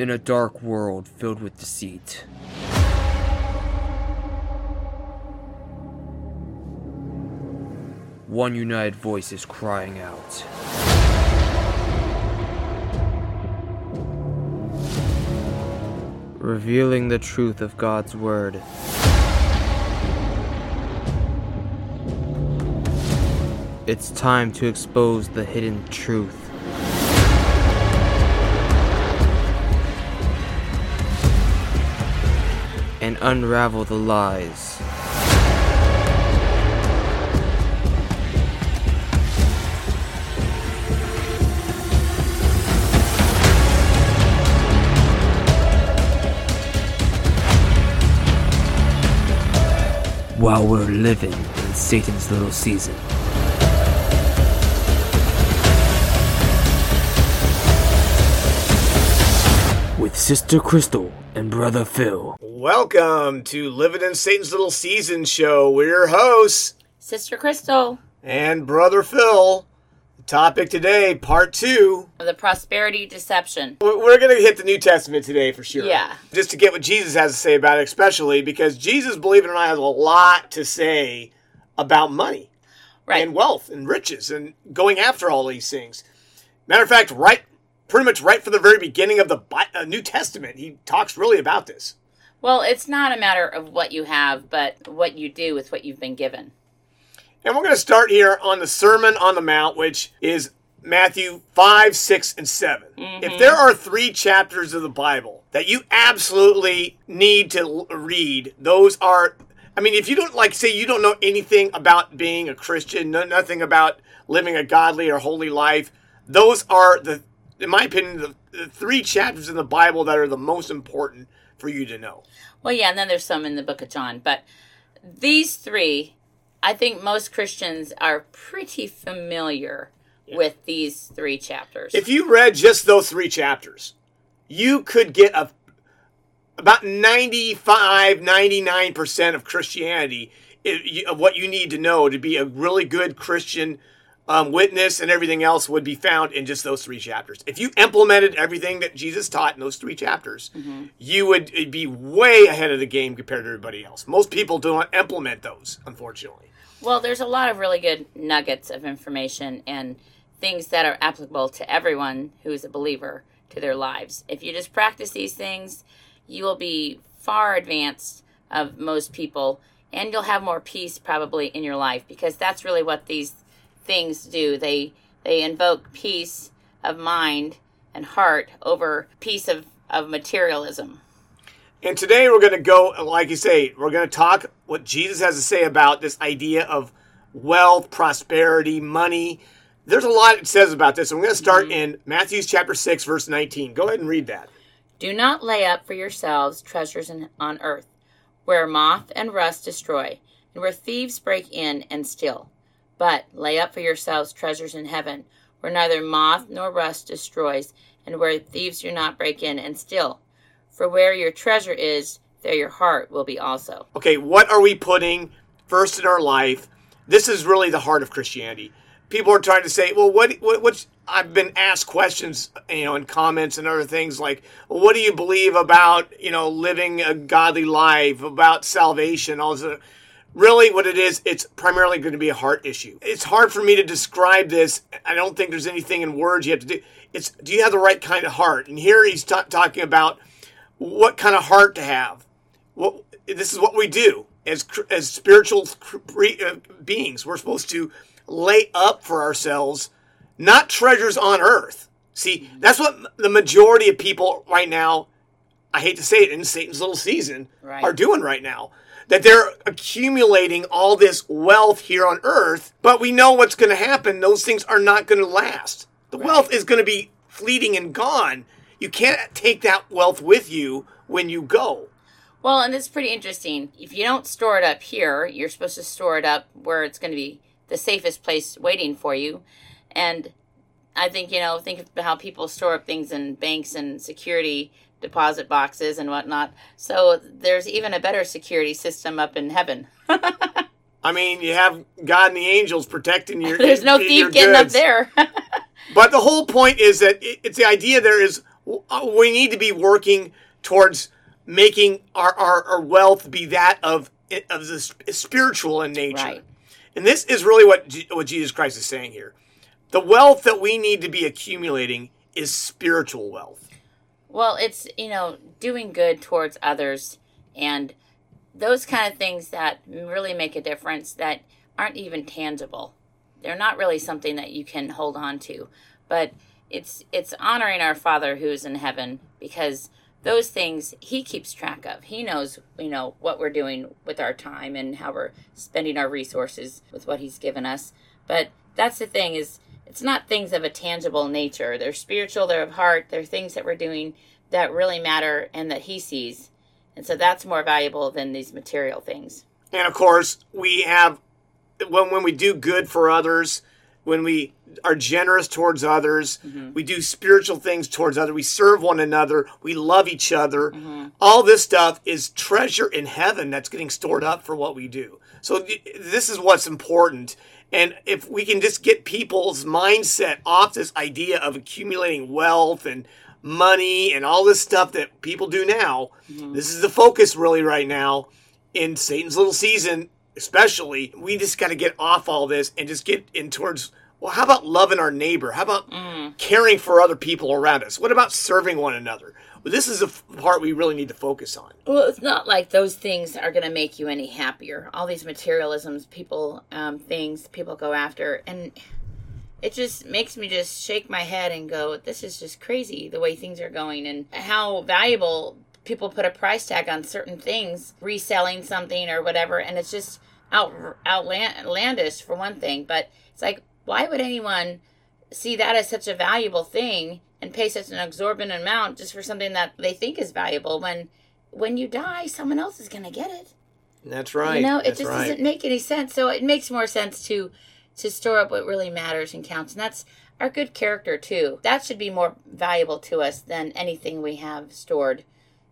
In a dark world filled with deceit. One united voice is crying out. Revealing the truth of God's Word. It's time to expose the hidden truth. And unravel the lies. While we're living in Satan's little season. with Sister Crystal and Brother Phil. Welcome to Living in Satan's Little Season Show. We're your hosts Sister Crystal and Brother Phil. The topic today, part two. of the prosperity deception. We're we're going to hit the New Testament today for sure. Yeah. Just to get what Jesus has to say about it, especially because Jesus, believe it or not, has a lot to say about money Right. and wealth and riches and going after all these things. Matter of fact, right, pretty much right from the very beginning of the uh, New Testament, he talks really about this. Well, it's not a matter of what you have, but what you do with what you've been given. And we're going to start here on the Sermon on the Mount, which is Matthew 5, 6, and 7. If mm-hmm. there are three chapters of the Bible that you absolutely need to l- read, those are. I mean, if you don't, like, say, you don't know anything about being a Christian, no, nothing about living a godly or holy life, those are the, in my opinion, the, the three chapters in the Bible that are the most important for you to know. Well, yeah, and then there's some in the book of John, but these three, I think most Christians are pretty familiar with these three chapters. If you read just those three chapters, you could get a about 95 99% of Christianity of what you need to know to be a really good Christian um, witness and everything else would be found in just those three chapters. If you implemented everything that Jesus taught in those three chapters, you would be way ahead of the game compared to everybody else. Most people don't implement those, unfortunately. Well, there's a lot of really good nuggets of information and things that are applicable to everyone who is a believer to their lives. If you just practice these things, you will be far advanced of most people and you'll have more peace probably in your life because that's really what these things do. They they invoke peace of mind and heart over peace of, of materialism. And today we're going to go, like you say, we're going to talk what Jesus has to say about this idea of wealth, prosperity, money. There's a lot it says about this. We're going to start mm-hmm. in Matthew chapter 6, verse 19. Go ahead and read that. Do not lay up for yourselves treasures in, on earth, where moth and rust destroy, and where thieves break in and steal. But lay up for yourselves treasures in heaven, where neither moth nor rust destroys, and where thieves do not break in and steal. For where your treasure is, there your heart will be also. Okay, what are we putting first in our life? This is really the heart of Christianity. People are trying to say, well, what, what what's I've been asked questions, you know, in comments and other things like, what do you believe about, you know, living a godly life, about salvation, all this. other- Really, what it is, it's primarily going to be a heart issue. It's hard for me to describe this. I don't think there's anything in words you have to do. It's do you have the right kind of heart? And here he's ta- talking about what kind of heart to have. What this is what we do as as spiritual uh, beings. We're supposed to lay up for ourselves, not treasures on earth. See, that's what the majority of people right now. I hate to say it in Satan's little season Right. are doing right now. That they're accumulating all this wealth here on earth, but we know what's going to happen. Those things are not going to last. The wealth is going to be fleeting and gone. You can't take that wealth with you when you go. Well, and it's pretty interesting. If you don't store it up here, you're supposed to store it up where it's going to be the safest place waiting for you. And I think, you know, think of how people store up things in banks and security deposit boxes and whatnot. So there's even a better security system up in heaven. I mean, you have God and the angels protecting your. there's no thief getting up there. But the whole point is that it's the idea there is uh, we need to be working towards making our, our, our wealth be that of of the spiritual in nature. Right. And this is really what G- what Jesus Christ is saying here. The wealth that we need to be accumulating is spiritual wealth. Well, it's, you know, doing good towards others and those kind of things that really make a difference that aren't even tangible. They're not really something that you can hold on to, but it's it's honoring our Father who's in heaven because those things he keeps track of. He knows, you know, what we're doing with our time and how we're spending our resources with what he's given us. But that's the thing is it's not things of a tangible nature. They're spiritual, they're of heart, they're things that we're doing that really matter and that he sees. And so that's more valuable than these material things. And of course, we have when when we do good for others, when we are generous towards others, mm-hmm. we do spiritual things towards others, we serve one another, we love each other. Mm-hmm. All this stuff is treasure in heaven that's getting stored up for what we do. So th- this is what's important. And if we can just get people's mindset off this idea of accumulating wealth and money and all this stuff that people do now, mm-hmm. this is the focus really right now in Satan's little season, especially, we just got to get off all this and just get in towards. Well, how about loving our neighbor? How about mm. caring for other people around us? What about serving one another? Well, this is the part we really need to focus on. Well, it's not like those things are going to make you any happier. All these materialisms, people, um, things people go after, and it just makes me just shake my head and go, "This is just crazy the way things are going, and how valuable people put a price tag on certain things, reselling something or whatever, and it's just out outlandish for one thing. But it's like, why would anyone see that as such a valuable thing and pay such an exorbitant amount just for something that they think is valuable when when you die someone else is going to get it That's right. you know it That's just right. doesn't make any sense so it makes more sense to to store up what really matters and counts and that's our good character too that should be more valuable to us than anything we have stored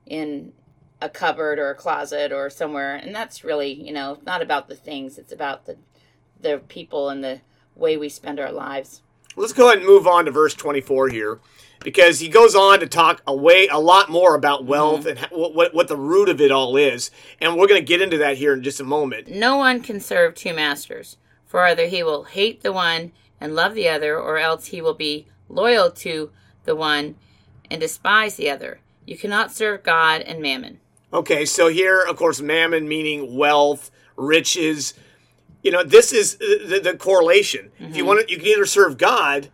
in a cupboard or a closet or somewhere and that's really you know not about the things it's about the the people and the way we spend our lives Let's go ahead and move on to verse 24 here because he goes on to talk a way a lot more about wealth mm-hmm. and what, what what the root of it all is and we're going to get into that here in just a moment No one can serve two masters, for either he will hate the one and love the other, or else he will be loyal to the one and despise the other. You cannot serve God and mammon. okay so here of course mammon meaning wealth riches you know this is the, the correlation if you mm-hmm. want to you can either serve god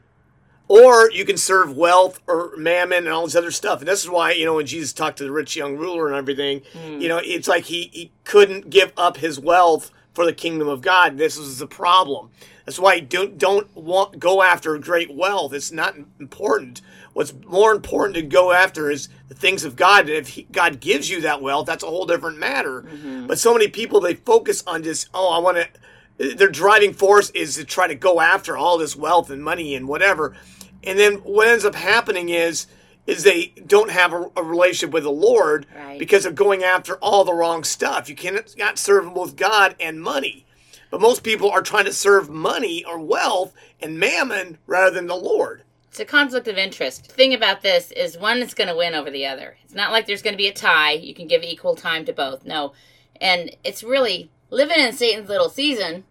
or you can serve wealth or mammon and all this other stuff. And this is why, you know, when Jesus talked to the rich young ruler and everything, mm. you know, it's like he, he couldn't give up his wealth for the kingdom of God. This was the problem. That's why don't don't want go after great wealth. It's not important. What's more important to go after is the things of God. And if he, God gives you that wealth, that's a whole different matter. Mm-hmm. But so many people they focus on just oh, I want to. Their driving force is to try to go after all this wealth and money and whatever. And then what ends up happening is is they don't have a, a relationship with the Lord Right. because they're going after all the wrong stuff. You cannot not serve both God and money. But most people are trying to serve money or wealth and mammon rather than the Lord. It's a conflict of interest. The thing about this is one is going to win over the other. It's not like there's going to be a tie. You can give equal time to both. No. And it's really living in Satan's little season,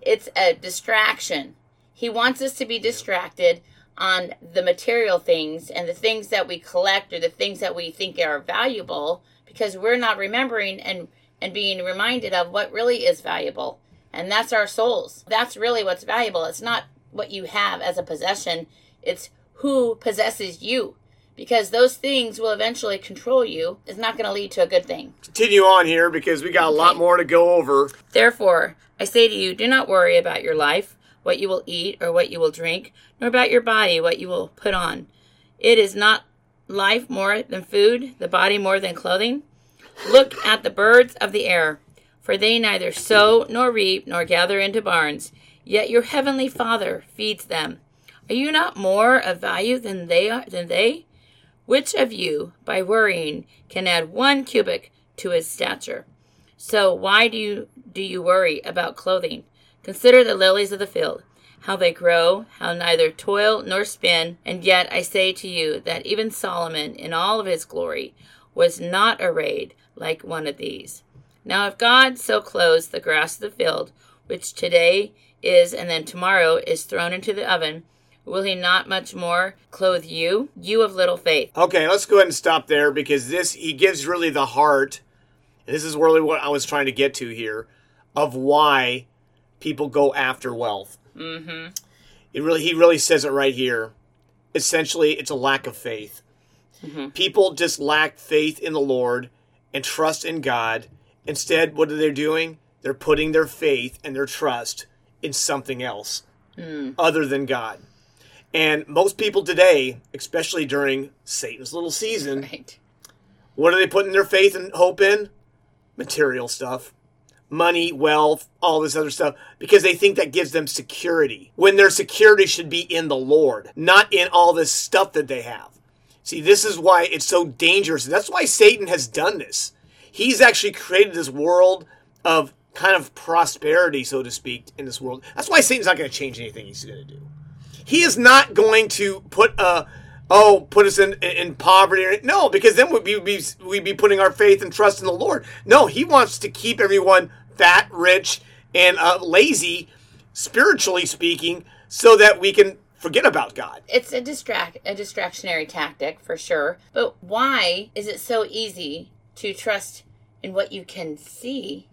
it's a distraction. He wants us to be distracted on the material things and the things that we collect or the things that we think are valuable because we're not remembering and and being reminded of what really is valuable. And that's our souls. That's really what's valuable. It's not what you have as a possession, it's who possesses you. Because those things will eventually control you. It's not going to lead to a good thing. Continue on here because we got a lot more to go over. Therefore, I say to you, do not worry about your life, what you will eat or what you will drink, nor about your body, what you will put on. It is not life more than food, the body more than clothing. Look at the birds of the air, for they neither sow nor reap nor gather into barns, yet your heavenly Father feeds them. Are you not more of value than they are than they? Which of you, by worrying, can add one cubit to his stature? So why do you do you worry about clothing? Consider the lilies of the field, how they grow, how neither toil nor spin. And yet I say to you that even Solomon in all of his glory was not arrayed like one of these. Now if God so clothes the grass of the field, which today is and then tomorrow is thrown into the oven, will he not much more clothe you, you of little faith? Okay, let's go ahead and stop there because this he gives really the heart. This is really what I was trying to get to here of why people go after wealth. Mm-hmm. It really he really says it right here. Essentially, it's a lack of faith. People just lack faith in the Lord and trust in God. Instead, what are they doing? They're putting their faith and their trust in something else other than God. And most people today, especially during Satan's little season, Right. what are they putting their faith and hope in? Material stuff. Money, wealth, all this other stuff, because they think that gives them security. When their security should be in the Lord, not in all this stuff that they have. See, this is why it's so dangerous. That's why Satan has done this. He's actually created this world of kind of prosperity, so to speak, in this world. That's why Satan's not going to change anything he's going to do. He is not going to put a oh put us in in poverty. No, because then we'd be we'd be, putting our faith and trust in the Lord. No, he wants to keep everyone fat, rich, and uh, lazy, spiritually speaking, so that we can forget about God. It's a distract a distractionary tactic for sure. But why is it so easy to trust in what you can see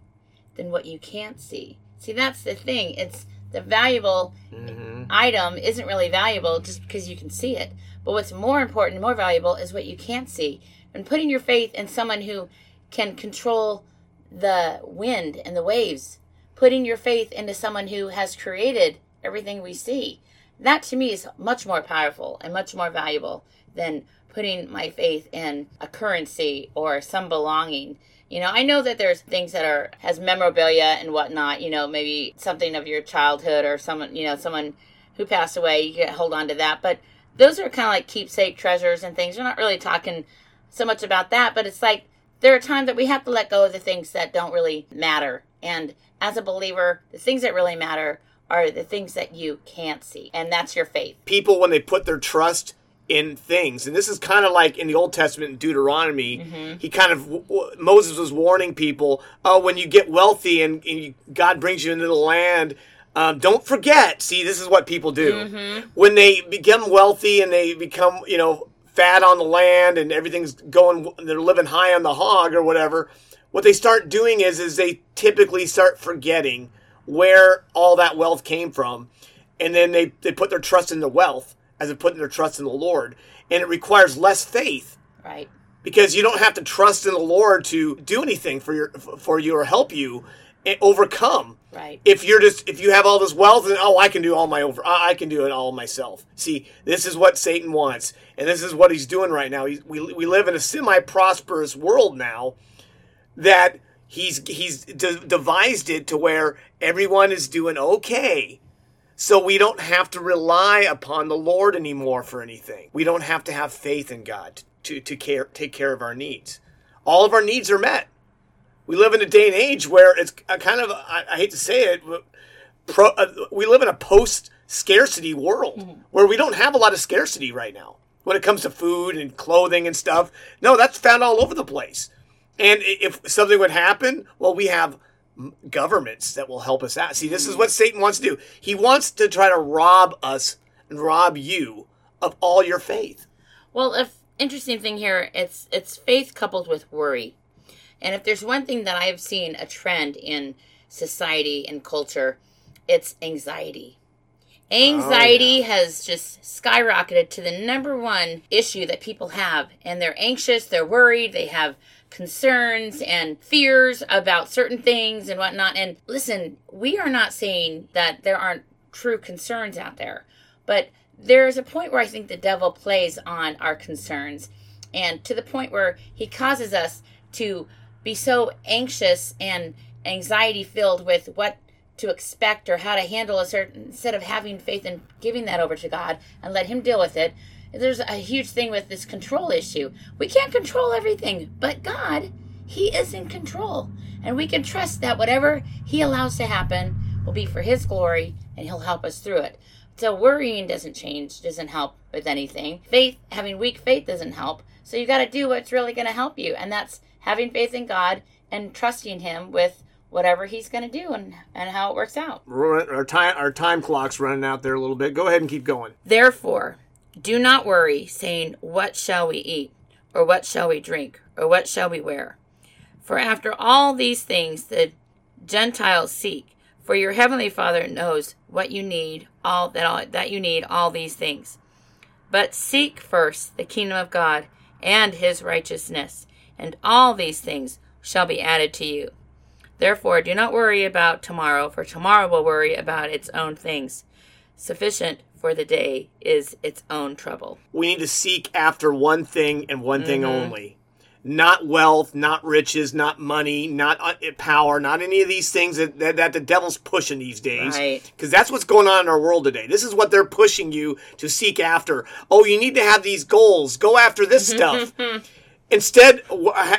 than what you can't see? See, that's the thing. It's the valuable mm-hmm. item isn't really valuable just because you can see it. But what's more important, more valuable, is what you can't see. And putting your faith in someone who can control the wind and the waves, putting your faith into someone who has created everything we see. That to me is much more powerful and much more valuable than putting my faith in a currency or some belonging. You know, I know that there's things that are has memorabilia and whatnot. You know, maybe something of your childhood or someone, you know, someone who passed away. You can hold on to that, but those are kind of like keepsake treasures and things. We're not really talking so much about that, but it's like there are times that we have to let go of the things that don't really matter. And as a believer, the things that really matter are the things that you can't see, and that's your faith. people when they put their trust in things. And this is kind of like in the old testament in deuteronomy he kind of w- moses was warning people oh when you get wealthy and, and you, god brings you into the land um, don't forget. See this is what people do. When they become wealthy and they become you know fat on the land and everything's going they're living high on the hog or whatever what they start doing is is they typically start forgetting where all that wealth came from. And then they, they put their trust in the wealth as of putting their trust in the Lord. And it requires less faith Right. because you don't have to trust in the Lord to do anything for your for you or help you eh, overcome. Right. If you're just if you have all this wealth and oh I can do all my over I I can do it all myself. See, this is what Satan wants, and this is what he's doing right now. He's, we we live in a semi prosperous world now that he's he's de- devised it to where everyone is doing okay. So we don't have to rely upon the Lord anymore for anything. We don't have to have faith in God to, to care, take care of our needs. All of our needs are met. We live in a day and age where it's a kind of, I, I hate to say it, pro, uh, we live in a post scarcity world where we don't have a lot of scarcity right now when it comes to food and clothing and stuff. No, that's found all over the place. And if something would happen, well, we have governments that will help us out. See, this is what Satan wants to do. He wants to try to rob us and rob you of all your faith. Well, if interesting thing here, it's it's faith coupled with worry. And if there's one thing that I've seen a trend in society and culture, it's anxiety. Anxiety oh, has just skyrocketed to the number one issue that people have. And they're anxious, they're worried, they have concerns and fears about certain things and whatnot. And listen, we are not saying that there aren't true concerns out there, but there is a point where I think the devil plays on our concerns, and to the point where he causes us to be so anxious and anxiety filled with what to expect or how to handle a certain instead of having faith and giving that over to God and let him deal with it. There's a huge thing with this control issue. We can't control everything, but God, he is in control. And we can trust that whatever he allows to happen will be for His glory, and He'll help us through it. So worrying doesn't change, doesn't help with anything. Faith, having weak faith doesn't help. So you got to do what's really going to help you, and that's having faith in God and trusting Him with whatever He's going to do and, and how it works out. Our time, our time clock's running out there a little bit. Go ahead and keep going. Therefore, do not worry, saying, What shall we eat? Or what shall we drink? Or what shall we wear? For after all these things the Gentiles seek, for your heavenly Father knows what you need, all that all, that you need all these things. But seek first the kingdom of God and his righteousness, and all these things shall be added to you. Therefore, do not worry about tomorrow, for tomorrow will worry about its own things. Sufficient for the day is its own trouble. We need to seek after one thing and one mm-hmm. thing only. Not wealth, not riches, not money, not uh, power, not any of these things that, that, that the devil's pushing these days. Right. Because that's what's going on in our world today. This is what they're pushing you to seek after. Oh, you need to have these goals. Go after this stuff. Instead,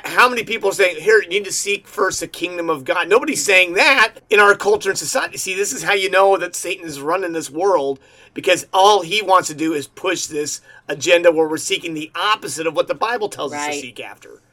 how many people are saying, here, you need to seek first the kingdom of God? Nobody's saying that in our culture and society. See, this is how you know that Satan is running this world because all he wants to do is push this agenda where we're seeking the opposite of what the Bible tells right. us to seek after.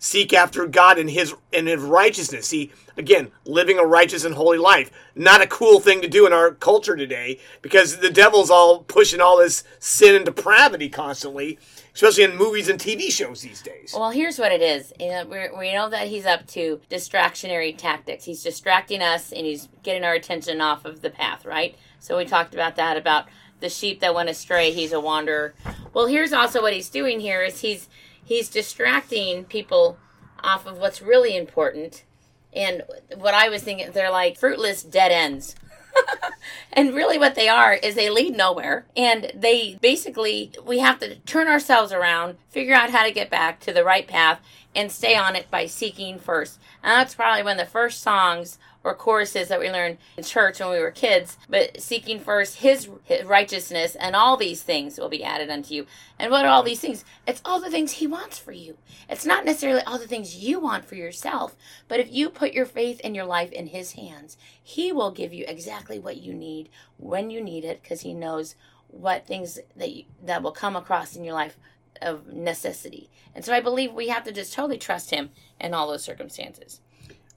Seek after God and his and his righteousness. See, again, living a righteous and holy life. Not a cool thing to do in our culture today because the devil's all pushing all this sin and depravity constantly especially in movies and TV shows these days. Well, here's what it is. We know that he's up to distractionary tactics. He's distracting us and he's getting our attention off of the path, right? So we talked about that about the sheep that went astray. He's a wanderer. Well, here's also what he's doing here is he's he's distracting people off of what's really important. And what I was thinking, they're like fruitless dead ends. and really what they are is they lead nowhere and they basically we have to turn ourselves around figure out how to get back to the right path and stay on it by seeking first. And that's probably of the first songs or choruses that we learned in church when we were kids, but seeking first his, righteousness and all these things will be added unto you. And what are all these things? It's all the things he wants for you. It's not necessarily all the things you want for yourself, but if you put your faith and your life in his hands, he will give you exactly what you need when you need it because he knows what things that you, that will come across in your life of necessity. And so I believe we have to just totally trust him in all those circumstances.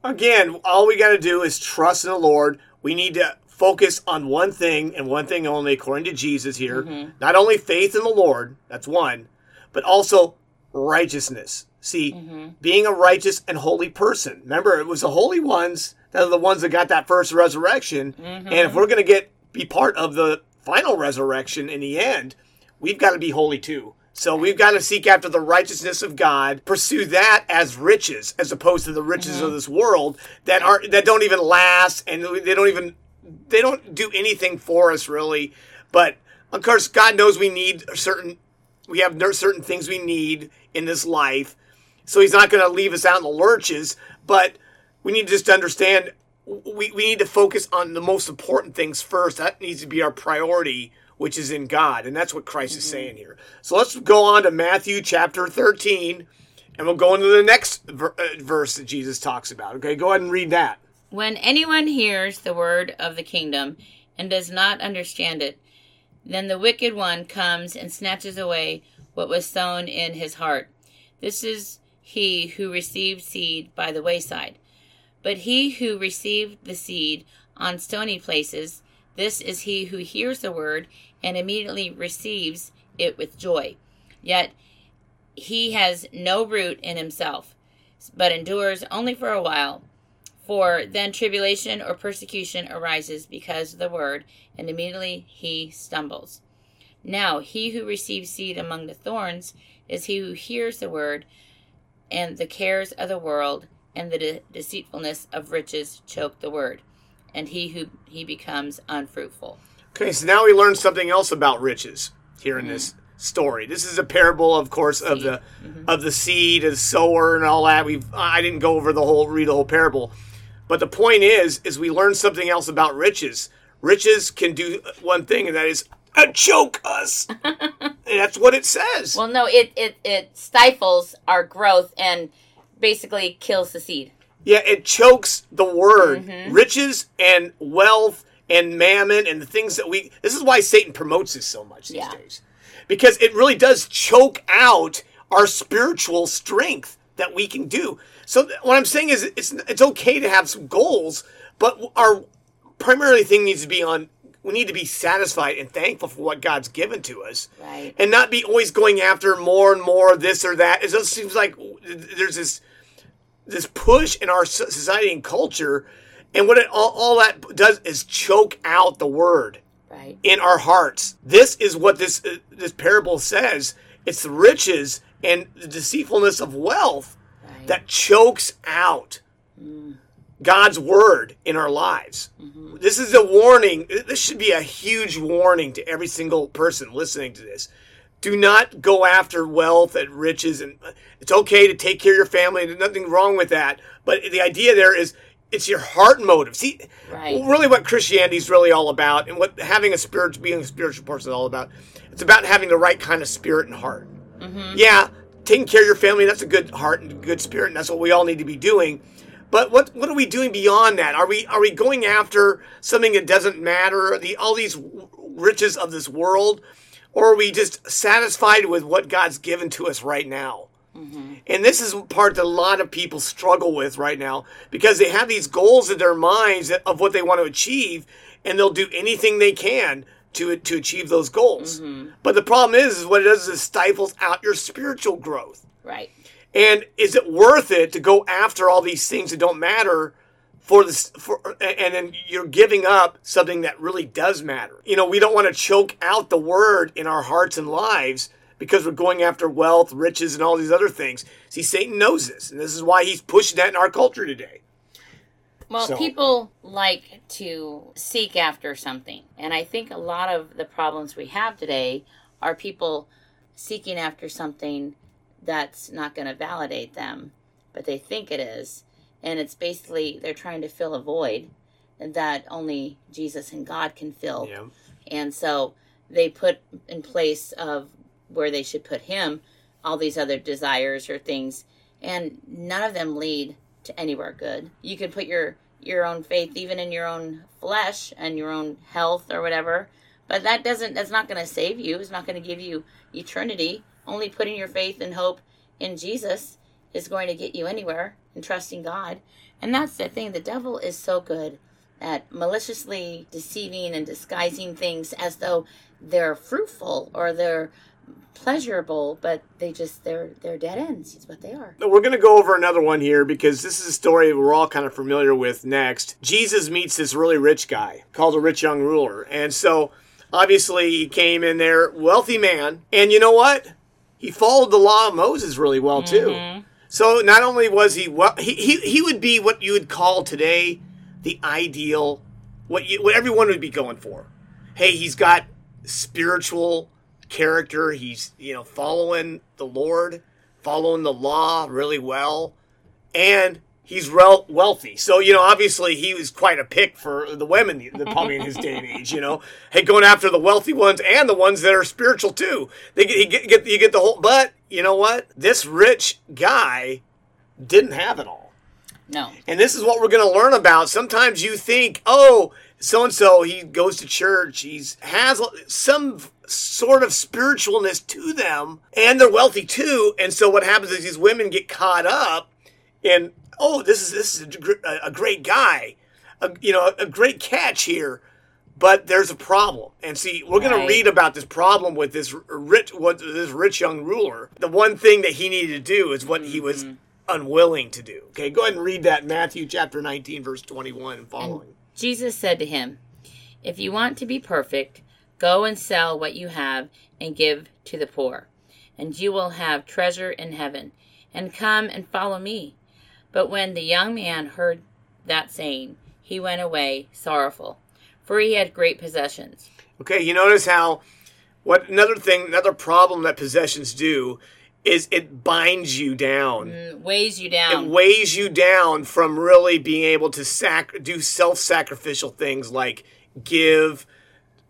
Again, all we got to do is trust in the Lord. We need to focus on one thing and one thing only, according to Jesus here. Mm-hmm. Not only faith in the Lord, that's one, but also righteousness. See, mm-hmm. being a righteous and holy person. Remember, it was the holy ones that are the ones that got that first resurrection. Mm-hmm. And if we're going to get be part of the final resurrection in the end, we've got to be holy too. So we've got to seek after the righteousness of God, pursue that as riches, as opposed to the riches mm-hmm. of this world that aren't that don't even last and they don't even they don't do anything for us really. But of course, God knows we need certain we have certain things we need in this life, so He's not going to leave us out in the lurches. But we need just to just understand we, we need to focus on the most important things first. That needs to be our priority which is in God. And that's what Christ mm-hmm. is saying here. So let's go on to Matthew chapter 13, and we'll go into the next ver- uh, verse that Jesus talks about. Okay, go ahead and read that. When anyone hears the word of the kingdom and does not understand it, then the wicked one comes and snatches away what was sown in his heart. This is he who received seed by the wayside. But he who received the seed on stony places, this is he who hears the word and immediately receives it with joy. Yet he has no root in himself, but endures only for a while. For then tribulation or persecution arises because of the word, and immediately he stumbles. Now, he who receives seed among the thorns is he who hears the word, and the cares of the world and the de- deceitfulness of riches choke the word, and he who he becomes unfruitful. Okay, so now we learned something else about riches here in mm-hmm. this story. This is a parable, of course, seed. of the mm-hmm. of the seed, and sower, and all that. We've I didn't go over the whole read the whole parable, but the point is, is we learned something else about riches. Riches can do one thing, and that is uh, choke us. that's what it says. Well, no, it, it it stifles our growth and basically kills the seed. Yeah, it chokes the word. Mm-hmm. Riches and wealth and mammon and the things that we. This is why Satan promotes this so much these Yeah. days. Because it really does choke out our spiritual strength that we can do. So what I'm saying is it's it's okay to have some goals, but our primary thing needs to be on we need to be satisfied and thankful for what God's given to us. Right. And not be always going after more and more of this or that. It just seems like there's this this push in our society and culture, and what it all, all that does is choke out the word Right. in our hearts. This is what this uh, this parable says. It's the riches and the deceitfulness of wealth Right. that chokes out God's word in our lives. This is a warning. This should be a huge warning to every single person listening to this. Do not go after wealth and riches, and it's okay to take care of your family. There's nothing wrong with that. But the idea there is it's your heart motive. See, Right. really, what Christianity is really all about, and what having a spirit, being a spiritual person, is all about. It's about having the right kind of spirit and heart. Mm-hmm. Yeah, taking care of your family, that's a good heart and good spirit, and that's what we all need to be doing. But what what are we doing beyond that? Are we are we going after something that doesn't matter? The all these riches of this world, or are we just satisfied with what God's given to us right now? Mm-hmm. And this is part that a lot of people struggle with right now because they have these goals in their minds of what they want to achieve, and they'll do anything they can to to achieve those goals. Mm-hmm. But the problem is, is what it does is it stifles out your spiritual growth. Right. And is it worth it to go after all these things that don't matter for this for and then you're giving up something that really does matter. You know, we don't want to choke out the word in our hearts and lives because we're going after wealth, riches and all these other things. See, Satan knows this, and this is why he's pushing that in our culture today. Well, So- people like to seek after something. And I think a lot of the problems we have today are people seeking after something that's not going to validate them, but they think it is. And it's basically they're trying to fill a void that only Jesus and God can fill. Yeah. And so they put in place of where they should put him all these other desires or things and none of them lead to anywhere good. You can put your your own faith even in your own flesh and your own health or whatever, but that doesn't that's not going to save you. It's not going to give you eternity. Only putting your faith and hope in Jesus is going to get you anywhere and trusting God. And that's the thing. The devil is so good at maliciously deceiving and disguising things as though they're fruitful or they're pleasurable, but they just they're they're dead ends. Is what they are. We're going to go over another one here because this is a story we're all kind of familiar with next. Jesus meets this really rich guy called a rich young ruler. And so obviously he came in there, wealthy man. And you know what? He followed the law of Moses really well too. Mm-hmm. So not only was he well, he, he, he would be what you would call today the ideal, what, you, what everyone would be going for. Hey, he's got spiritual character. He's, you know, following the Lord, following the law really well, and he's rel- wealthy. So, you know, obviously he was quite a pick for the women, the, probably in his day and age, you know. Hey, going after the wealthy ones and the ones that are spiritual too. They get, you get, get, you get the whole, but you know what? This rich guy didn't have it all. No. And this is what we're going to learn about. Sometimes you think, oh, so and so, he goes to church, he's has some sort of spiritualness to them, and they're wealthy too. And so what happens is these women get caught up in, oh, this is this is a, a great guy, a, you know, a great catch here. But there's a problem, and see, we're going to read about this problem with this rich, what this rich young ruler. The one thing that he needed to do is what he was mm-hmm. unwilling to do. Okay, go ahead and read that Matthew chapter 19, verse 21 and following. Jesus said to him, If you want to be perfect, go and sell what you have and give to the poor, and you will have treasure in heaven. And come and follow me. But when the young man heard that saying, he went away sorrowful, for he had great possessions. Okay, you notice how what another thing, another problem that possessions do is it binds you down. Mm, Weighs you down, It weighs you down from really being able to sac- do self-sacrificial things like give,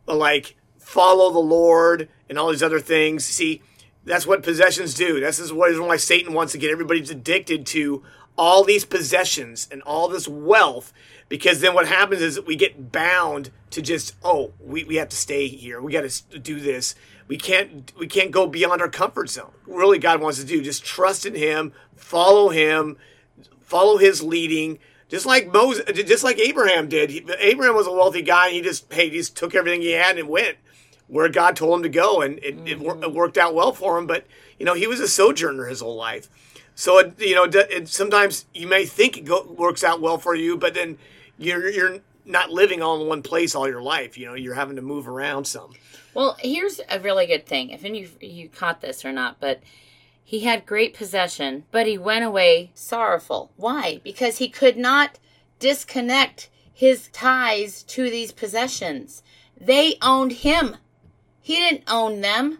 like follow the Lord, and all these other things. See, that's what possessions do. This is what is why Satan wants to get everybody addicted to all these possessions and all this wealth because then what happens is we get bound to just oh we, we have to stay here we got to do this we can't we can't go beyond our comfort zone really god wants to do just trust in him follow him follow his leading just like Moses, just like Abraham did. He, Abraham was a wealthy guy. And he just, hey, he just took everything he had and went where God told him to go, and it, mm-hmm. it, it, worked out well for him. But you know, he was a sojourner his whole life. So it, you know, it, sometimes you may think it go, works out well for you, but then you're you're not living all in one place all your life. You know, you're having to move around some. Well, here's a really good thing. If any you caught this or not, but he had great possession, but he went away sorrowful. Why? Because he could not disconnect his ties to these possessions. They owned him. He didn't own them.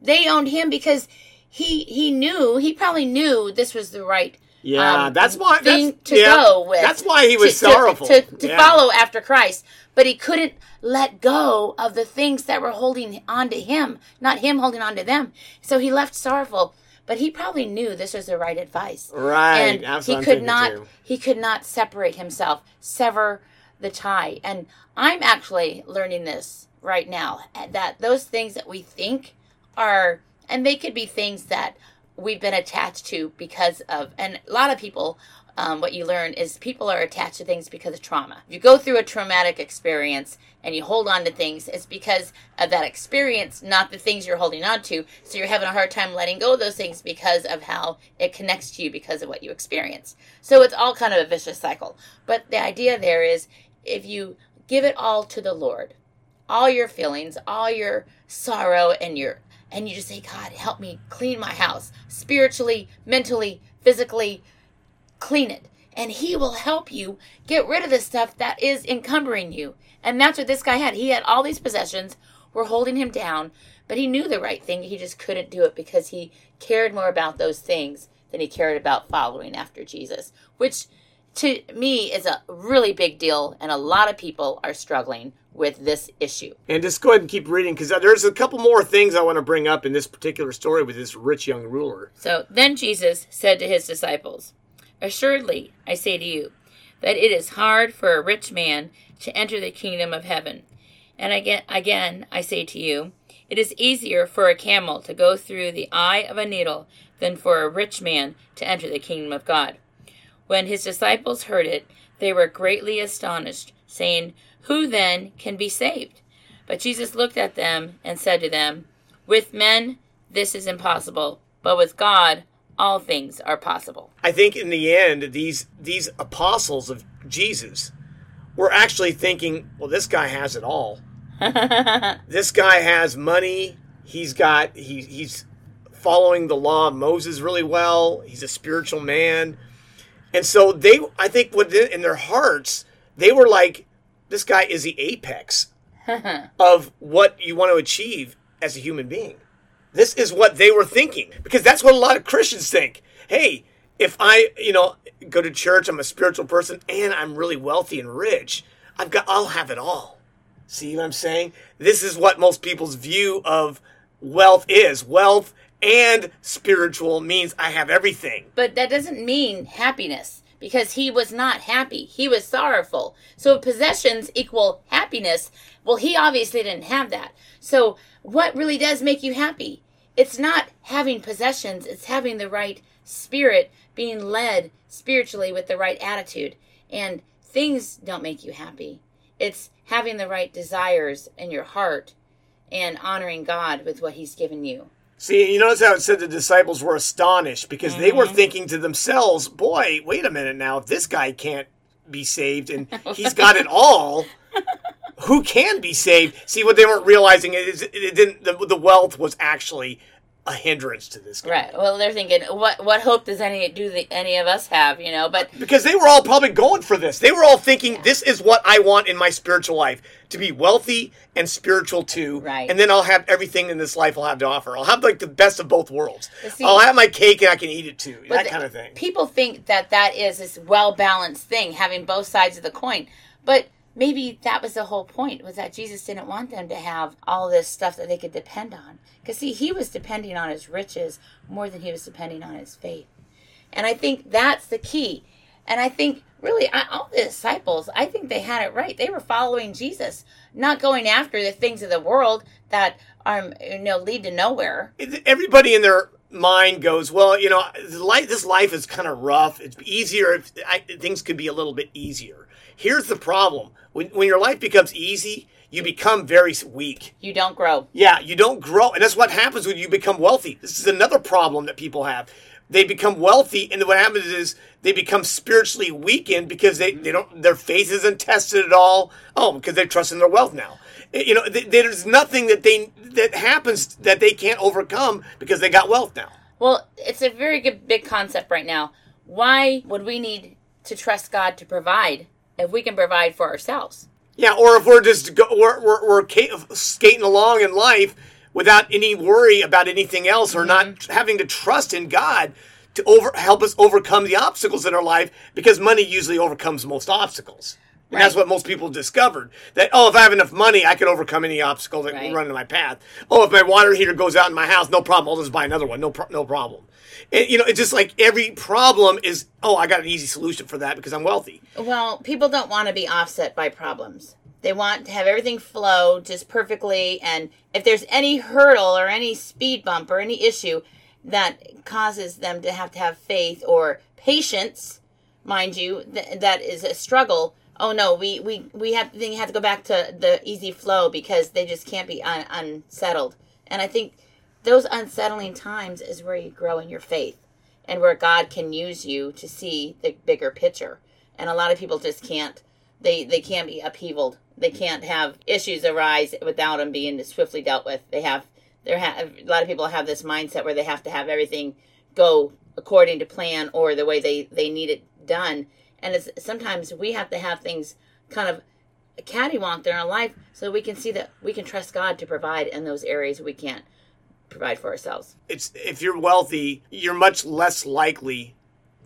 They owned him because he he knew, he probably knew this was the right yeah, um, that's why thing that's, to yeah, go with. That's why he was to, sorrowful to, to, to yeah. follow after Christ, but he couldn't let go of the things that were holding on to him, not him holding on to them. So he left sorrowful but he probably knew this was the right advice. Right. And That's he could not too. he could not separate himself, sever the tie. And I'm actually learning this right now that those things that we think are and they could be things that we've been attached to because of and a lot of people um, what you learn is people are attached to things because of trauma. If you go through a traumatic experience and you hold on to things, it's because of that experience, not the things you're holding on to. So you're having a hard time letting go of those things because of how it connects to you because of what you experience. So it's all kind of a vicious cycle. But the idea there is if you give it all to the Lord, all your feelings, all your sorrow, and your and you just say, God, help me clean my house spiritually, mentally, physically clean it. And he will help you get rid of the stuff that is encumbering you. And that's what this guy had. He had all these possessions were holding him down, but he knew the right thing. He just couldn't do it because he cared more about those things than he cared about following after Jesus, which to me is a really big deal. And a lot of people are struggling with this issue. And just go ahead and keep reading because uh, there's a couple more things I want to bring up in this particular story with this rich young ruler. So then Jesus said to his disciples, Assuredly, I say to you, that it is hard for a rich man to enter the kingdom of heaven. And again, again, I say to you, it is easier for a camel to go through the eye of a needle than for a rich man to enter the kingdom of God. When his disciples heard it, they were greatly astonished, saying, Who then can be saved? But Jesus looked at them and said to them, With men this is impossible, but with God all things are possible. I think in the end, these these apostles of Jesus were actually thinking, well, this guy has it all. this guy has money. He's got he, he's following the law of Moses really well. He's a spiritual man, and so they, I think, within in their hearts, they were like, this guy is the apex of what you want to achieve as a human being. This is what they were thinking because that's what a lot of Christians think. Hey, if I, you know, go to church, I'm a spiritual person and I'm really wealthy and rich, I've got I'll have it all. See what I'm saying? This is what most people's view of wealth is. Wealth and spiritual means I have everything. But that doesn't mean happiness because he was not happy. He was sorrowful. So possessions equal happiness. Well, he obviously didn't have that. So what really does make you happy? It's not having possessions, it's having the right spirit, being led spiritually with the right attitude. And things don't make you happy. It's having the right desires in your heart and honoring God with what He's given you. See, you notice how it said the disciples were astonished because mm-hmm. they were mm-hmm. thinking to themselves, boy, wait a minute now, if this guy can't be saved and he's got it all, who can be saved. See, what they weren't realizing is it didn't. The, the wealth was actually a hindrance to this guy. Right. Well, they're thinking, what what hope does any do the, any of us have? You know, but because they were all probably going for this, they were all thinking, yeah. this is what I want in my spiritual life to be wealthy and spiritual too. Right. And then I'll have everything in this life I'll have to offer. I'll have like the best of both worlds. See, I'll have my cake and I can eat it too. That the, kind of thing. People think that that is this well balanced thing, having both sides of the coin, but maybe that was the whole point was that jesus didn't want them to have all this stuff that they could depend on because see he was depending on his riches more than he was depending on his faith And I think that's the key. And I think really all the disciples, I think they had it right. They were following Jesus, not going after the things of the world that um you know lead to nowhere. Everybody in their mind goes, well, you know, life, this life is kind of rough. It's easier if I, things could be a little bit easier. Here's the problem: when when your life becomes easy, you become very weak. You don't grow. Yeah, you don't grow, and that's what happens when you become wealthy. This is another problem that people have. They become wealthy, and what happens is they become spiritually weakened because they, they don't their faith isn't tested at all. Oh, because they trust in their wealth now. Eh, You know, th- there's nothing that they that happens that they can't overcome because they got wealth now. Well, it's a very good big concept right now. Why would we need to trust God to provide if we can provide for ourselves? Yeah, or if we're just go, we're, we're, we're skating along in life without any worry about anything else, or not mm-hmm. having to trust in God to over help us overcome the obstacles in our life, because money usually overcomes most obstacles. And that's what most people discovered. That oh, if I have enough money, I can overcome any obstacle that Right. run in my path. Oh, if my water heater goes out in my house, no problem. I'll just buy another one. No, pro- no problem. And, you know, it's just like every problem is oh, I got an easy solution for that because I'm wealthy. Well, people don't want to be offset by problems. They want to have everything flow just perfectly. And if there's any hurdle or any speed bump or any issue that causes them to have to have faith or patience, mind you, th- that is a struggle. Oh no, we, we, we have then you have to go back to the easy flow because they just can't be un- unsettled. And I think those unsettling times is where you grow in your faith and where God can use you to see the bigger picture. And a lot of people just can't. They they can't be upheavaled. They can't have issues arise without them being swiftly dealt with. They have there ha- a lot of people have this mindset where they have to have everything go according to plan or the way they they need it done. And it's sometimes we have to have things kind of cattywamped in our life so we can see that we can trust God to provide in those areas we can't provide for ourselves. it's if you're wealthy, you're much less likely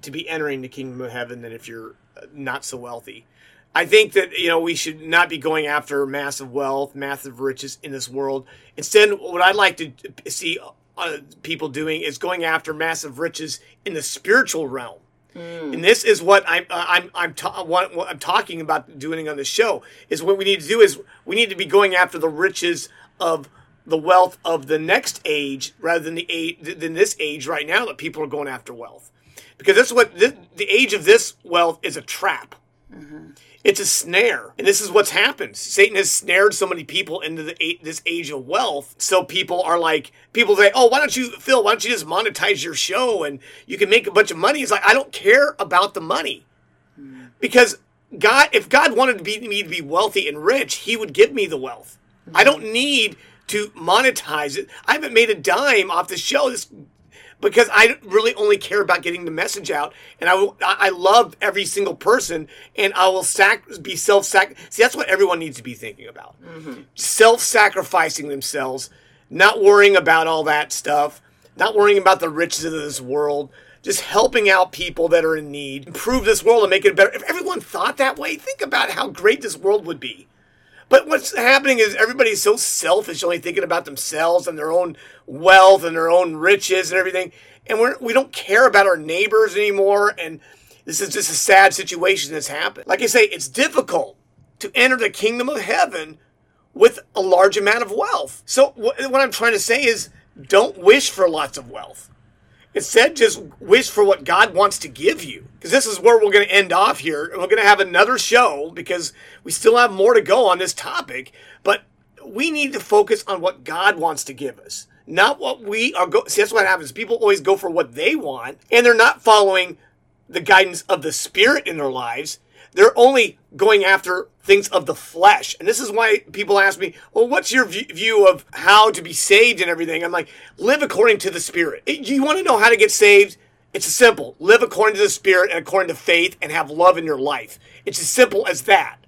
to be entering the kingdom of heaven than if you're uh, not so wealthy. I think that you know we should not be going after massive wealth, massive riches in this world. Instead, what I'd like to see uh, people doing is going after massive riches in the spiritual realm. And this is what I'm uh, I'm I'm ta- what, what I'm talking about doing on the show is what we need to do is we need to be going after the riches of the wealth of the next age rather than the age than this age right now that people are going after wealth. Because that's what this, the age of this wealth is a trap. It's a snare, and this is what's happened. Satan has snared so many people into the this age of wealth. So people are like, people say, "Oh, why don't you, Phil? Why don't you just monetize your show and you can make a bunch of money?" It's like I don't care about the money because God, if God wanted to be, me to be wealthy and rich, He would give me the wealth. I don't need to monetize it. I haven't made a dime off the show. This because I really only care about getting the message out, and I will, I love every single person, and I will sac be self sac. See, that's what everyone needs to be thinking about: mm-hmm. self sacrificing themselves, not worrying about all that stuff, not worrying about the riches of this world. Just helping out people that are in need, improve this world and make it better. If everyone thought that way, think about how great this world would be. But what's happening is everybody's so selfish, only thinking about themselves and their own wealth and their own riches and everything. And we're, we don't care about our neighbors anymore. And this is just a sad situation that's happened. Like I say, it's difficult to enter the kingdom of heaven with a large amount of wealth. So what, what I'm trying to say is don't wish for lots of wealth. Instead, just wish for what God wants to give you. Because this is where we're going to end off here. And we're going to have another show because we still have more to go on this topic. But we need to focus on what God wants to give us, not what we are go. See, that's what happens. People always go for what they want, and they're not following the guidance of the Spirit in their lives. They're only going after things of the flesh. And this is why people ask me, well, what's your view- of how to be saved and everything? I'm like, live according to the Spirit. You want to know how to get saved? It's simple. Live according to the Spirit and according to faith and have love in your life. It's as simple as that.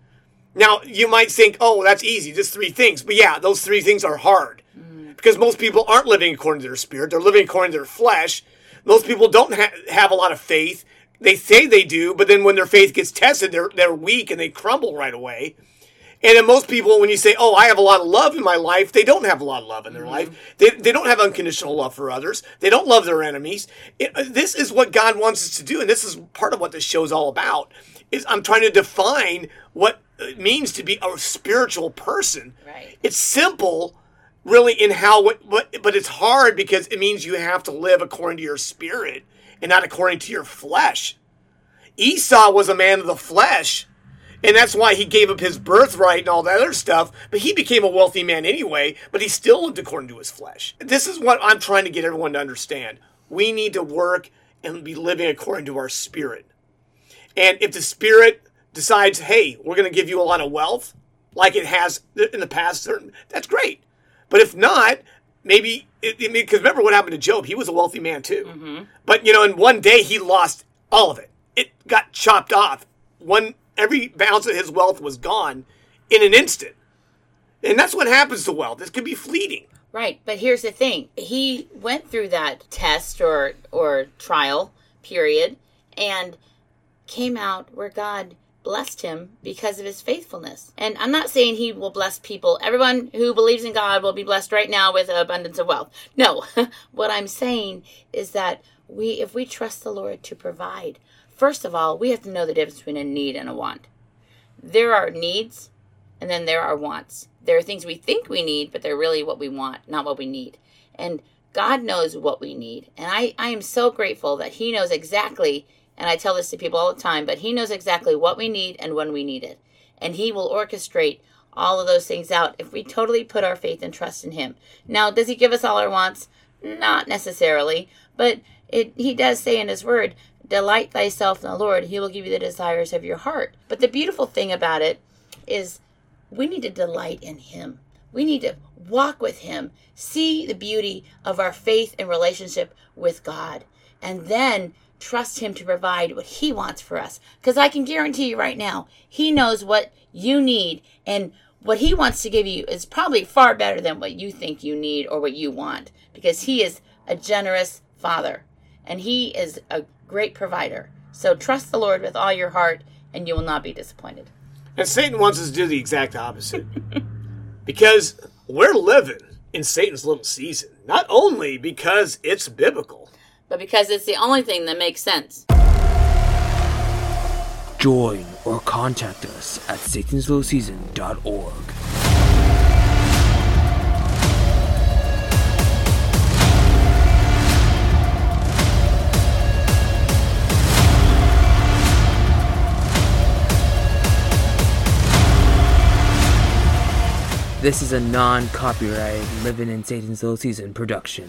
Now, you might think, oh, that's easy, just three things. But yeah, those three things are hard mm. because most people aren't living according to their spirit, they're living according to their flesh. Most people don't ha- have a lot of faith. They say they do, but then when their faith gets tested, they're, they're weak and they crumble right away. And then most people, when you say, "Oh, I have a lot of love in my life," they don't have a lot of love in their life. They, they don't have unconditional love for others. They don't love their enemies. It, uh, this is what God wants us to do, and this is part of what this show is all about. Is I'm trying to define what it means to be a spiritual person. Right. It's simple, really, in how what, what, but it's hard because it means you have to live according to your spirit and not according to your flesh. Esau was a man of the flesh, and that's why he gave up his birthright and all that other stuff. But he became a wealthy man anyway, but he still lived according to his flesh. This is what I'm trying to get everyone to understand. We need to work and be living according to our spirit. And if the spirit decides, hey, we're going to give you a lot of wealth, like it has in the past, that's great. But if not, maybe because remember what happened to Job? He was a wealthy man too. Mm-hmm. But you know, in one day he lost all of it. It got chopped off. One every ounce of his wealth was gone in an instant. And that's what happens to wealth. This can be fleeting. Right, but here's the thing. He went through that test or or trial period and came out where God blessed him because of his faithfulness. And I'm not saying he will bless people. Everyone who believes in God will be blessed right now with abundance of wealth. No. what I'm saying is that we if we trust the Lord to provide, first of all, we have to know the difference between a need and a want. There are needs and then there are wants. There are things we think we need, but they're really what we want, not what we need. And God knows what we need. And I, I am so grateful that He knows exactly, and I tell this to people all the time, but He knows exactly what we need and when we need it. And He will orchestrate all of those things out if we totally put our faith and trust in Him. Now, does He give us all our wants? Not necessarily, but it, He does say in His Word, Delight thyself in the Lord, He will give you the desires of your heart. But the beautiful thing about it is we need to delight in Him. We need to walk with Him, see the beauty of our faith and relationship with God, and then trust Him to provide what He wants for us. Because I can guarantee you right now, He knows what you need, and what He wants to give you is probably far better than what you think you need or what you want, because He is a generous Father, and He is a great provider. So trust the Lord with all your heart, and you will not be disappointed. And Satan wants us to do the exact opposite. because we're living in Satan's little season. Not only because it's biblical, but because it's the only thing that makes sense. Join or contact us at satanslowseason.org. This is a non copyright Living in Satan's Little Season production.